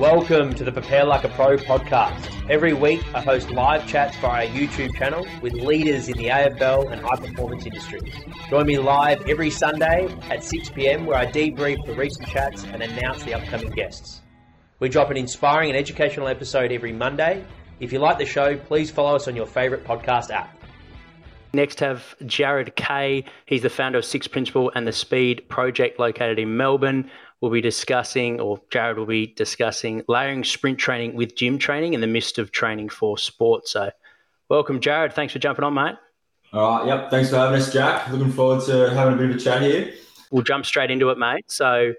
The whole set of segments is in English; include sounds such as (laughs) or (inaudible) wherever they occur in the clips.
Welcome to the Prepare Like a Pro podcast. Every week, I host live chats via our YouTube channel with leaders in the AFL and high performance industries. Join me live every Sunday at 6 pm, where I debrief the recent chats and announce the upcoming guests. We drop an inspiring and educational episode every Monday. If you like the show, please follow us on your favourite podcast app. Next, have Jared Kay. He's the founder of Six Principle and the Speed Project located in Melbourne we'll be discussing, or Jared will be discussing, layering sprint training with gym training in the midst of training for sport. So, welcome, Jared. Thanks for jumping on, mate. All right. Yep. Thanks for having us, Jack. Looking forward to having a bit of a chat here. We'll jump straight into it, mate. So,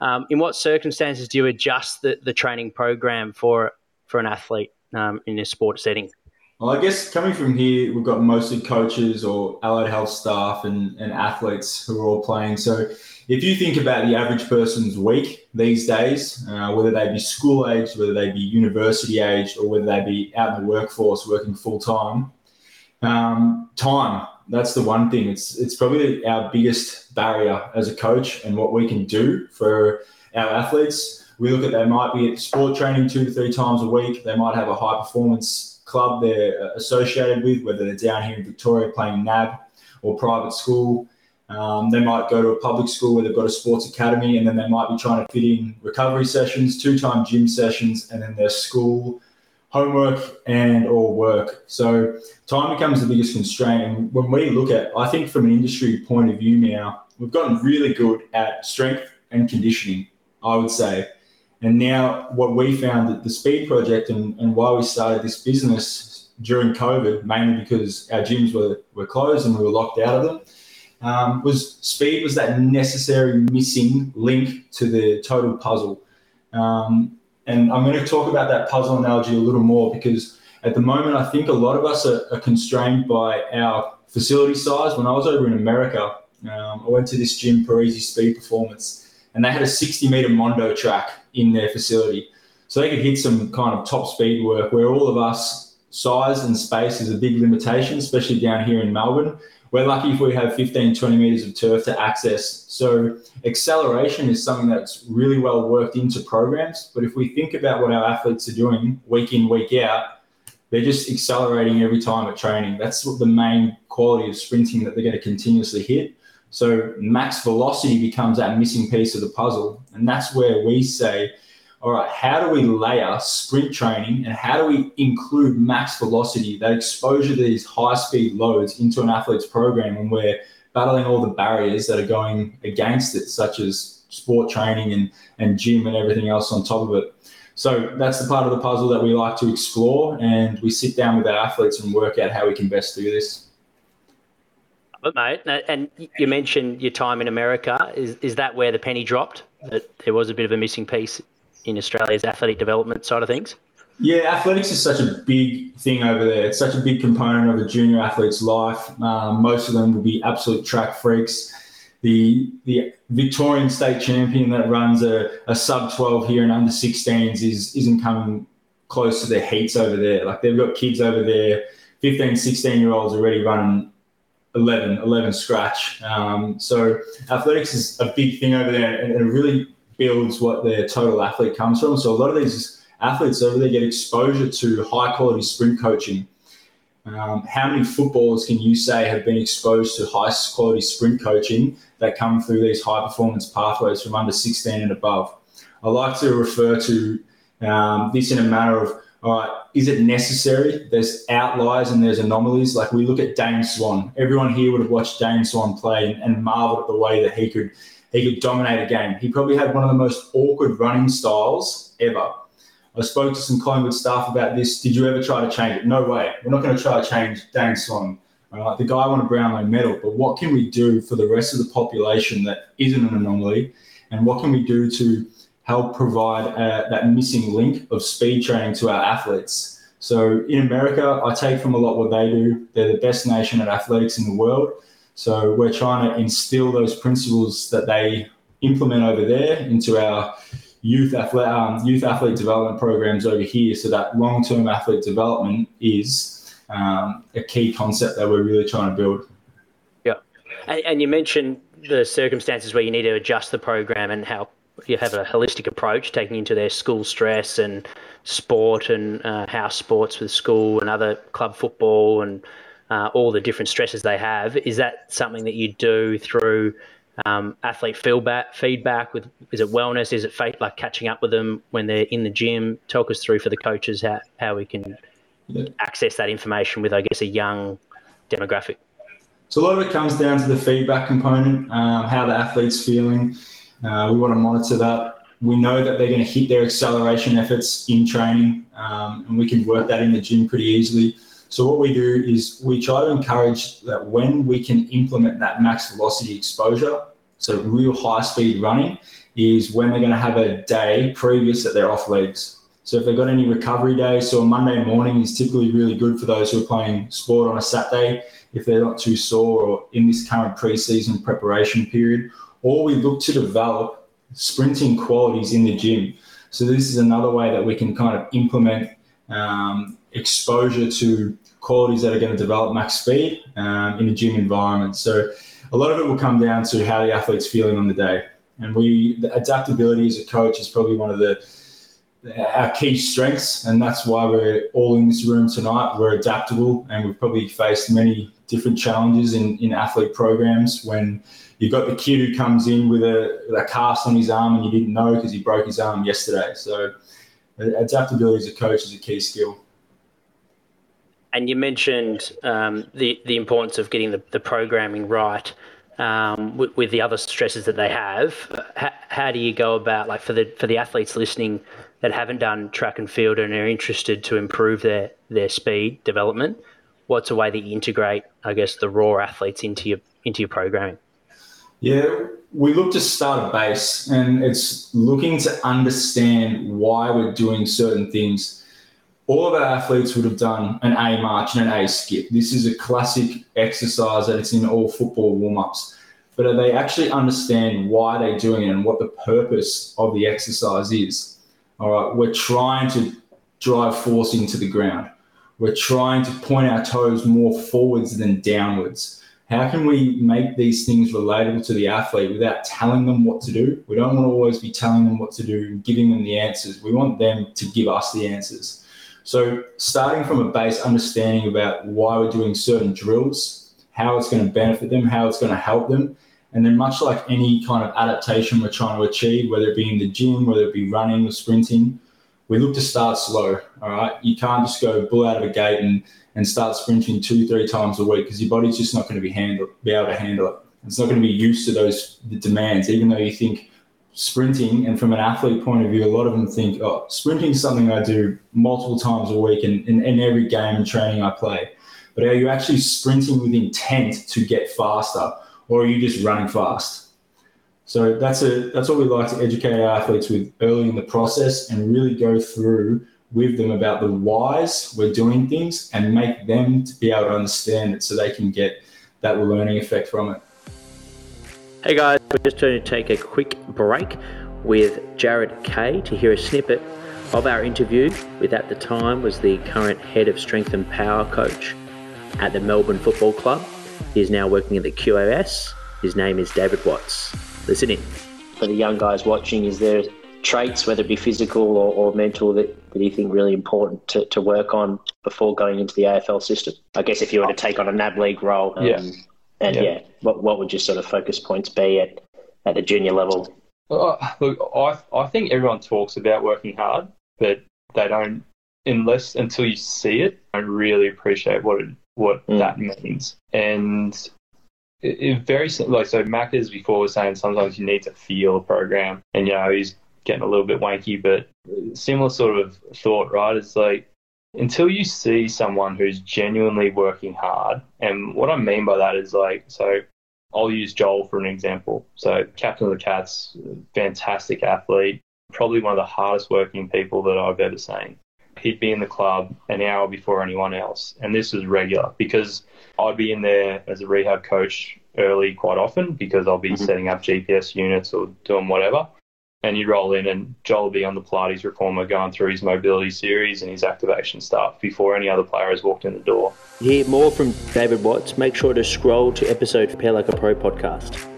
um, in what circumstances do you adjust the, the training program for for an athlete um, in a sport setting? Well, I guess coming from here, we've got mostly coaches or allied health staff and, and athletes who are all playing. So if you think about the average person's week these days, uh, whether they be school aged, whether they be university aged, or whether they be out in the workforce working full time, um, time. That's the one thing. It's it's probably our biggest barrier as a coach and what we can do for our athletes. We look at they might be at sport training two to three times a week. They might have a high performance club they're associated with, whether they're down here in Victoria playing NAB or private school. Um, they might go to a public school where they've got a sports academy, and then they might be trying to fit in recovery sessions, two-time gym sessions, and then their school homework and or work. So time becomes the biggest constraint. And when we look at, I think from an industry point of view now, we've gotten really good at strength and conditioning. I would say. And now, what we found at the Speed Project and, and why we started this business during COVID, mainly because our gyms were, were closed and we were locked out of them, um, was speed was that necessary missing link to the total puzzle. Um, and I'm going to talk about that puzzle analogy a little more because at the moment, I think a lot of us are, are constrained by our facility size. When I was over in America, um, I went to this gym, Parisi Speed Performance, and they had a 60 meter Mondo track in their facility. So they could hit some kind of top speed work where all of us, size and space is a big limitation, especially down here in Melbourne. We're lucky if we have 15, 20 meters of turf to access. So acceleration is something that's really well worked into programs. But if we think about what our athletes are doing week in, week out, they're just accelerating every time at training. That's the main quality of sprinting that they're going to continuously hit. So max velocity becomes that missing piece of the puzzle. And that's where we say, all right, how do we layer sprint training and how do we include max velocity, that exposure to these high speed loads into an athlete's program when we're battling all the barriers that are going against it, such as sport training and, and gym and everything else on top of it. So that's the part of the puzzle that we like to explore, and we sit down with our athletes and work out how we can best do this. But mate, and you mentioned your time in America. Is is that where the penny dropped? That there was a bit of a missing piece in Australia's athletic development side of things. Yeah, athletics is such a big thing over there. It's such a big component of a junior athlete's life. Um, most of them will be absolute track freaks. The the Victorian state champion that runs a, a sub 12 here and under 16s is isn't coming close to their heats over there. Like they've got kids over there, 15, 16 year olds already running 11, 11 scratch. Um, so athletics is a big thing over there and it really builds what their total athlete comes from. So a lot of these athletes over there get exposure to high quality sprint coaching. Um, how many footballers can you say have been exposed to high quality sprint coaching that come through these high performance pathways from under 16 and above? I like to refer to um, this in a manner of right, is it necessary? There's outliers and there's anomalies. Like we look at Dane Swan. Everyone here would have watched Dane Swan play and, and marveled at the way that he could he could dominate a game. He probably had one of the most awkward running styles ever. I spoke to some Collingwood staff about this. Did you ever try to change it? No way. We're not going to try to change Dane Swan. The guy won a Brownlow medal, but what can we do for the rest of the population that isn't an anomaly? And what can we do to help provide uh, that missing link of speed training to our athletes. So in America, I take from a lot what they do. They're the best nation at athletics in the world. So we're trying to instill those principles that they implement over there into our youth athlete, um, youth athlete development programs over here. So that long term athlete development is um, a key concept that we're really trying to build. Yeah, and, and you mentioned the circumstances where you need to adjust the program and how you have a holistic approach, taking into their school stress and sport and uh, house sports with school and other club football and uh, all the different stresses they have. Is that something that you do through um, athlete feedback? Feedback with is it wellness? Is it fate, like catching up with them when they're in the gym? Talk us through for the coaches how how we can yeah. access that information with, I guess, a young demographic. So a lot of it comes down to the feedback component, um, how the athlete's feeling. Uh, we want to monitor that. We know that they're going to hit their acceleration efforts in training, um, and we can work that in the gym pretty easily. So what we do is we try to encourage that when we can implement that max velocity exposure, so real high speed running, is when they're going to have a day previous that they're off legs. So if they've got any recovery days, so a Monday morning is typically really good for those who are playing sport on a Saturday if they're not too sore or in this current preseason preparation period. Or we look to develop sprinting qualities in the gym. So this is another way that we can kind of implement um, exposure to qualities that are going to develop max speed um, in a gym environment. So a lot of it will come down to how the athlete's feeling on the day. And we, adaptability as a coach is probably one of the our key strengths, and that's why we're all in this room tonight. We're adaptable, and we've probably faced many different challenges in, in athlete programs when you've got the kid who comes in with a, with a cast on his arm and you didn't know because he broke his arm yesterday. So adaptability as a coach is a key skill. And you mentioned um, the the importance of getting the, the programming right um, with, with, the other stresses that they have. How, how, do you go about like for the for the athletes listening that haven't done track and field and are interested to improve their their speed development? What's a way that you integrate, I guess, the raw athletes into your into your programming? Yeah, we look to start a base, and it's looking to understand why we're doing certain things all of our athletes would have done an A march and an A skip. This is a classic exercise that it's in all football warm ups. But they actually understand why they're doing it and what the purpose of the exercise is? All right, we're trying to drive force into the ground. We're trying to point our toes more forwards than downwards. How can we make these things relatable to the athlete without telling them what to do? We don't want to always be telling them what to do, and giving them the answers. We want them to give us the answers. So, starting from a base understanding about why we're doing certain drills, how it's going to benefit them, how it's going to help them, and then much like any kind of adaptation we're trying to achieve, whether it be in the gym, whether it be running or sprinting, we look to start slow. All right, you can't just go bull out of a gate and and start sprinting two, three times a week because your body's just not going to be handle be able to handle it. It's not going to be used to those demands, even though you think sprinting, and from an athlete point of view, a lot of them think, oh, sprinting is something I do multiple times a week in, in, in every game and training I play. But are you actually sprinting with intent to get faster, or are you just running fast? So that's a that's what we like to educate our athletes with early in the process and really go through with them about the whys we're doing things and make them to be able to understand it so they can get that learning effect from it. Hey guys, we're just going to take a quick break with Jared Kay to hear a snippet of our interview with at the time was the current head of strength and power coach at the Melbourne Football Club. He is now working at the QAS. His name is David Watts. Listen in. For the young guys watching, is there traits, whether it be physical or, or mental, that, that you think really important to, to work on before going into the AFL system? I guess if you were to take on a NAB league role, um, yeah. And yeah, yeah what, what would your sort of focus points be at, at the junior level? Uh, look, I, I think everyone talks about working hard, but they don't, unless until you see it, don't really appreciate what it, what mm. that means. And it, it very like so. Mac before was saying sometimes you need to feel a program, and you know he's getting a little bit wanky, but similar sort of thought, right? It's like until you see someone who's genuinely working hard. And what I mean by that is like, so I'll use Joel for an example. So, captain of the Cats, fantastic athlete, probably one of the hardest working people that I've ever seen. He'd be in the club an hour before anyone else. And this was regular because I'd be in there as a rehab coach early quite often because I'll be mm-hmm. setting up GPS units or doing whatever and you roll in and Joel will be on the Pilates reformer going through his mobility series and his activation stuff before any other player has walked in the door. To hear more from David Watts, make sure to scroll to episode Prepare Like a Pro podcast.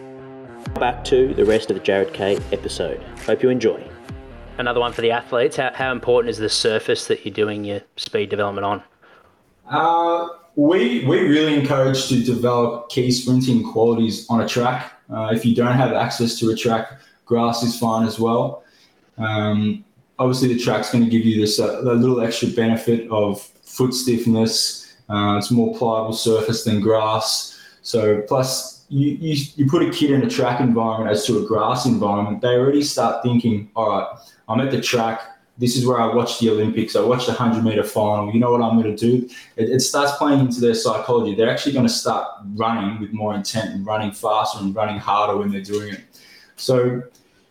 Back to the rest of the Jared K episode. Hope you enjoy. Another one for the athletes. How, how important is the surface that you're doing your speed development on? Uh, we we really encourage to develop key sprinting qualities on a track. Uh, if you don't have access to a track, grass is fine as well. Um, obviously, the track's going to give you this uh, little extra benefit of foot stiffness. Uh, it's more pliable surface than grass. So plus you, you, you put a kid in a track environment as to a grass environment, they already start thinking, all right, I'm at the track. This is where I watch the Olympics. I watch the 100 meter final. You know what I'm going to do? It, it starts playing into their psychology. They're actually going to start running with more intent and running faster and running harder when they're doing it. So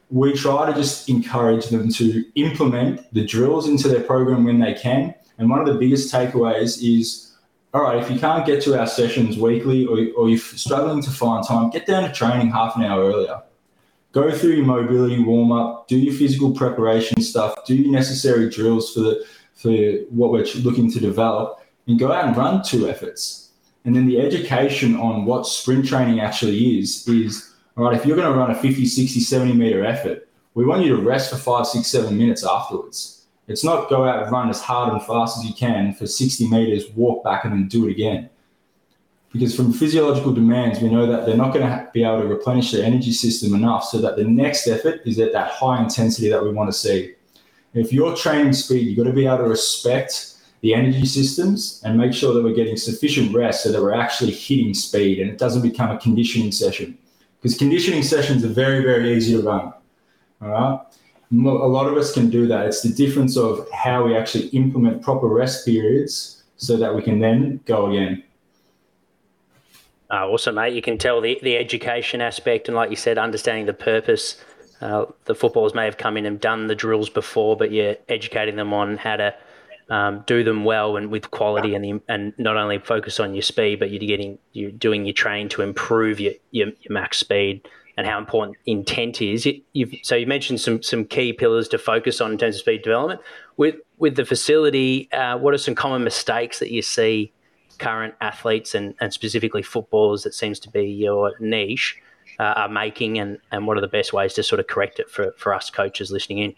we try to just encourage them to implement the drills into their program when they can. And one of the biggest takeaways is all right, if you can't get to our sessions weekly or, or you're struggling to find time, get down to training half an hour earlier. Go through your mobility warm up, do your physical preparation stuff, do your necessary drills for the for what we're looking to develop, and go out and run two efforts. And then the education on what sprint training actually is is all right, if you're going to run a 50, 60, 70 meter effort, we want you to rest for five, six, seven minutes afterwards. It's not go out and run as hard and fast as you can for 60 meters, walk back, and then do it again. Because from physiological demands, we know that they're not going to be able to replenish their energy system enough so that the next effort is at that high intensity that we want to see. If you're training speed, you've got to be able to respect the energy systems and make sure that we're getting sufficient rest so that we're actually hitting speed and it doesn't become a conditioning session. Because conditioning sessions are very, very easy to run. All right a lot of us can do that. It's the difference of how we actually implement proper rest periods so that we can then go again. Uh, awesome, mate. You can tell the, the education aspect and, like you said, understanding the purpose. Uh, the footballers may have come in and done the drills before, but you're educating them on how to um, do them well and with quality, and the, and not only focus on your speed, but you're getting you're doing your training to improve your, your, your max speed and how important intent is. You've, so you mentioned some some key pillars to focus on in terms of speed development. With with the facility, uh, what are some common mistakes that you see current athletes and, and specifically footballers that seems to be your niche uh, are making, and, and what are the best ways to sort of correct it for, for us coaches listening in?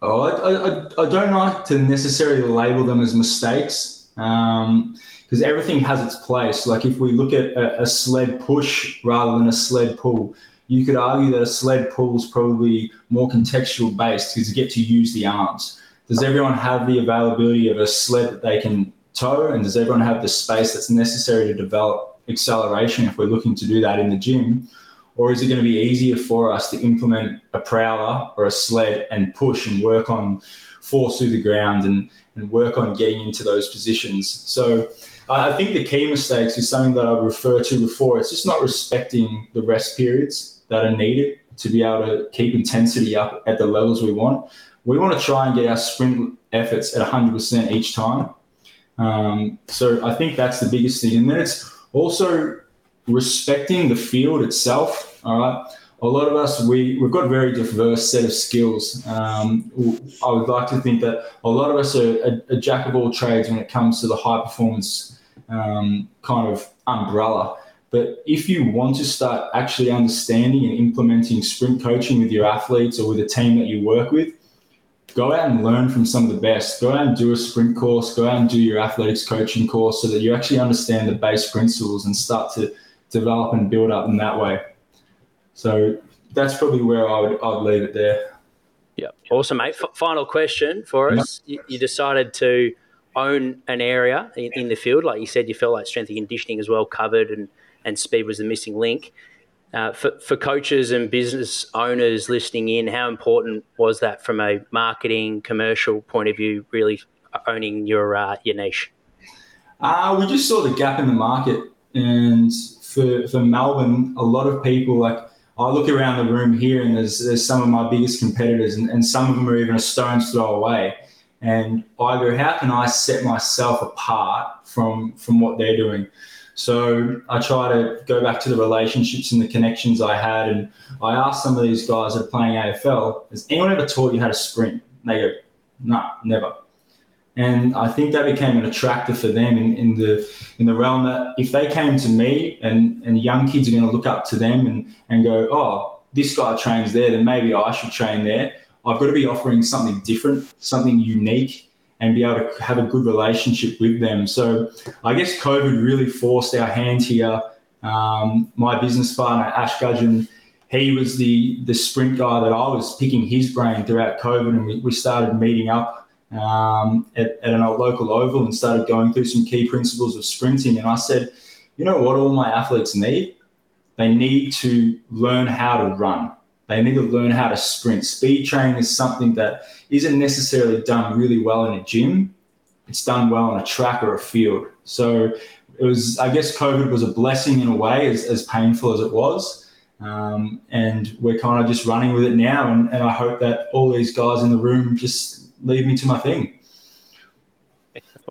Oh, I, I, I don't like to necessarily label them as mistakes. Um, because everything has its place. Like if we look at a, a, sled push rather than a sled pull, you could argue that a sled pull is probably more contextual based because you get to use the arms. Does everyone have the availability of a sled that they can tow, and does everyone have the space that's necessary to develop acceleration if we're looking to do that in the gym? Or is it going to be easier for us to implement a prowler or a sled and push and work on force through the ground and, and work on getting into those positions? So I think the key mistakes is something that I've referred to before. It's just not respecting the rest periods that are needed to be able to keep intensity up at the levels we want. We want to try and get our sprint efforts at 100% each time. Um, so I think that's the biggest thing. And then it's also respecting the field itself. All right. A lot of us, we, we've got a very diverse set of skills. Um, I would like to think that a lot of us are a, a jack of all trades when it comes to the high performance um, kind of umbrella. But if you want to start actually understanding and implementing sprint coaching with your athletes or with a team that you work with, go out and learn from some of the best. Go out and do a sprint course, go out and do your athletics coaching course so that you actually understand the base principles and start to develop and build up in that way. So that's probably where I would I'd leave it there. Yeah, awesome, mate. F- final question for us. You, you decided to own an area in, in, the field. Like you said, you felt like strength and conditioning as well covered, and, and speed was the missing link. Uh, for, for coaches and business owners listening in, how important was that from a marketing, commercial point of view, really owning your, uh, your niche? Uh, we just saw the gap in the market. And for, for Melbourne, a lot of people, like I look around the room here and there's, there's some of my biggest competitors, and, and some of them are even a stone's throw away and I go, how can I set myself apart from from what they're doing? So I try to go back to the relationships and the connections I had, and I asked some of these guys that are playing AFL, has anyone ever taught you how to sprint? And they go, no, never. And I think that became an attractor for them in, in the in the realm that if they came to me and, and young kids are going to look up to them and, and go, oh, this guy trains there, then maybe I should train there. I've got to be offering something different, something unique, and be able to have a good relationship with them. So I guess COVID really forced our hand here. Um, my business partner, Ash Gudgeon, he was the the sprint guy that I was picking his brain throughout COVID, and we, we started meeting up um, at, at an local oval and started going through some key principles of sprinting. And I said, you know what, all my athletes need? They need to learn how to run. They need to learn how to sprint. Speed training is something that isn't necessarily done really well in a gym. It's done well on a track or a field. So it was, I guess, COVID was a blessing in a way, as, as painful as it was. Um, and we're kind of just running with it now. And, and I hope that all these guys in the room just leave me to my thing.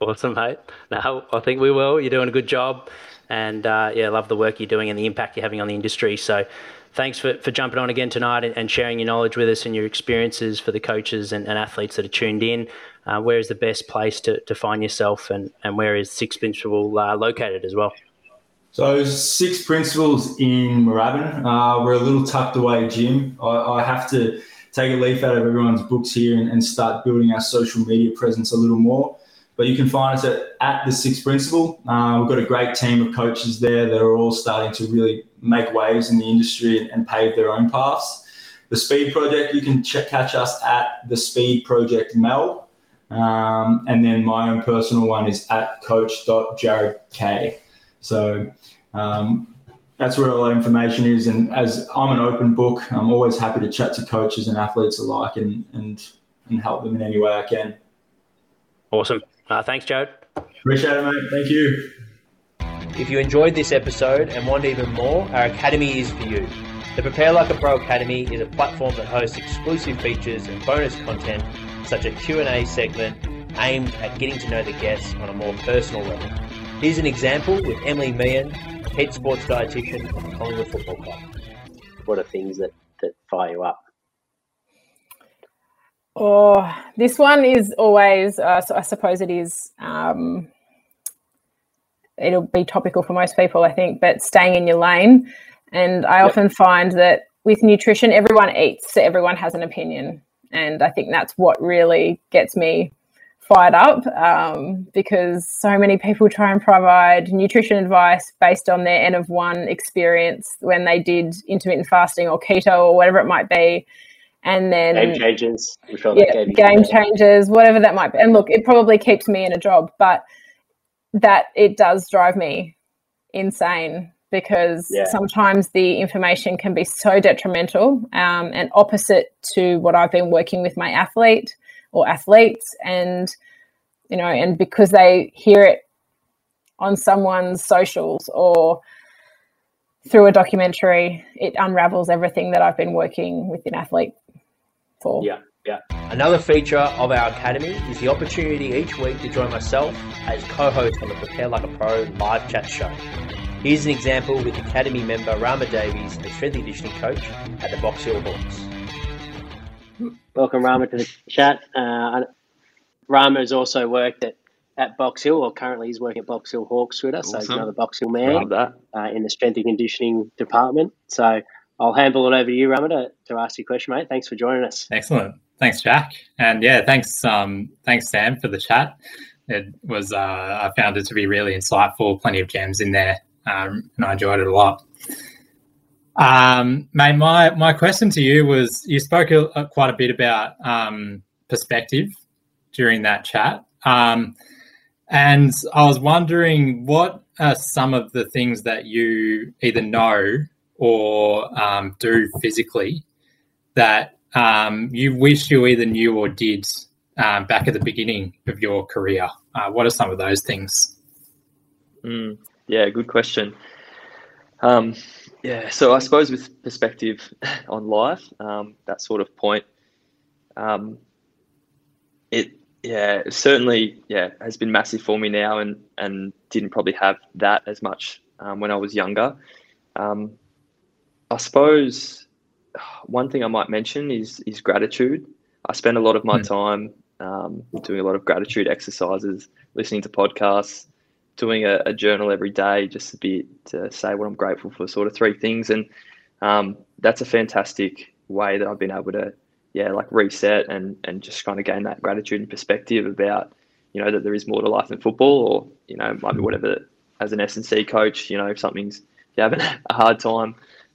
Awesome, mate. No, I think we will. You're doing a good job. And uh, yeah, love the work you're doing and the impact you're having on the industry. So thanks for, for jumping on again tonight and, and sharing your knowledge with us and your experiences for the coaches and, and athletes that are tuned in. Uh, where is the best place to, to find yourself and, and where is Six Principal uh, located as well? So six principals in Moorabbin. Uh, we're a little tucked away gym. I, I, have to take a leaf out of everyone's books here and, and, start building our social media presence a little more. But you can find us at, at the Six Principal. Uh, we've got a great team of coaches there that are all starting to really make waves in the industry and, and pave their own paths. The Speed Project, you can check, catch us at the Speed Project Mel. Um, and then my own personal one is at coach.jaredk. So um, that's where all that information is. And as I'm an open book, I'm always happy to chat to coaches and athletes alike and and, and help them in any way I can. Awesome. Uh, thanks, Jared. Appreciate it, mate. Thank you. If you enjoyed this episode and want even more, our academy is for you. The Prepare Like a Pro Academy is a platform that hosts exclusive features and bonus content, such as a Q&A segment aimed at getting to know the guests on a more personal level. Here's an example with Emily Meehan, head sports dietitian of the Collingwood Football Club. What are things that, that fire you up? Oh, this one is always, uh, so I suppose it is, um, it'll be topical for most people, I think, but staying in your lane. And I yep. often find that with nutrition, everyone eats, so everyone has an opinion. And I think that's what really gets me fired up um, because so many people try and provide nutrition advice based on their N of one experience when they did intermittent fasting or keto or whatever it might be. And then Game Changers, yeah, Game Changers, whatever that might be. And look, it probably keeps me in a job, but that it does drive me insane because yeah. sometimes the information can be so detrimental um, and opposite to what I've been working with my athlete or athletes and you know and because they hear it on someone's socials or through a documentary it unravels everything that i've been working with an athlete for yeah yeah another feature of our academy is the opportunity each week to join myself as co-host on the prepare like a pro live chat show here's an example with academy member rama davies the strength and conditioning coach at the box hill hawks Welcome, Rama, to the chat. Uh, Rama has also worked at, at Box Hill, or currently he's working at Box Hill Hawks with us, awesome. so he's another Box Hill man uh, in the strength and conditioning department. So I'll handle it over to you, Rama, to, to ask your question, mate. Thanks for joining us. Excellent. Thanks, Jack. And yeah, thanks, um, thanks, Sam, for the chat. It was, uh, I found it to be really insightful, plenty of gems in there, um, and I enjoyed it a lot. Um, mate, my my question to you was: you spoke a, a, quite a bit about um, perspective during that chat, um, and I was wondering what are some of the things that you either know or um, do physically that um, you wish you either knew or did um, back at the beginning of your career. Uh, what are some of those things? Mm, yeah, good question. Um, yeah, so I suppose with perspective (laughs) on life, um, that sort of point, um, it yeah certainly yeah has been massive for me now, and and didn't probably have that as much um, when I was younger. Um, I suppose one thing I might mention is is gratitude. I spend a lot of my mm. time um, doing a lot of gratitude exercises, listening to podcasts, doing a, a, journal every day, just a bit to say what I'm grateful for, sort of three things. And um, that's a fantastic way that I've been able to, yeah, like reset and and just kind of gain that gratitude and perspective about, you know, that there is more to life than football, or you know, might be whatever. As an S and C coach, you know, if something's if you're having (laughs) a hard time,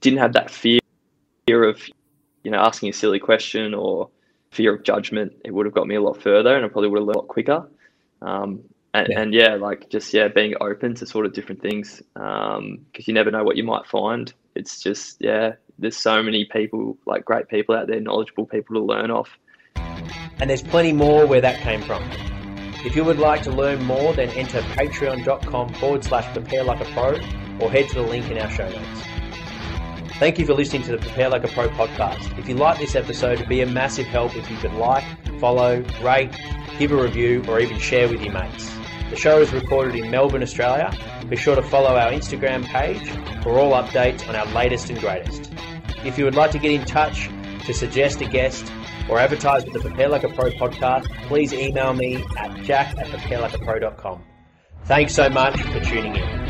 didn't have that fear fear of, you know, asking a silly question or fear of judgment, it would have got me a lot further and I probably would have learned a lot quicker. Um, and, yeah. and, yeah. like just yeah, being open to sort of different things because um, you never know what you might find. It's just yeah, there's so many people, like great people out there, knowledgeable people to learn off. And there's plenty more where that came from. If you would like to learn more, then enter patreon.com forward slash prepare like a pro or head to the link in our show notes. Thank you for listening to the Prepare Like a Pro podcast. If you like this episode, it'd be a massive help if you could like, follow, rate, give a review, or even share with your mates. The show is recorded in Melbourne, Australia. Be sure to follow our Instagram page for all updates on our latest and greatest. If you would like to get in touch to suggest a guest or advertise with the Prepare Like a Pro podcast, please email me at jack at preparelikeapro.com. Thanks so much for tuning in.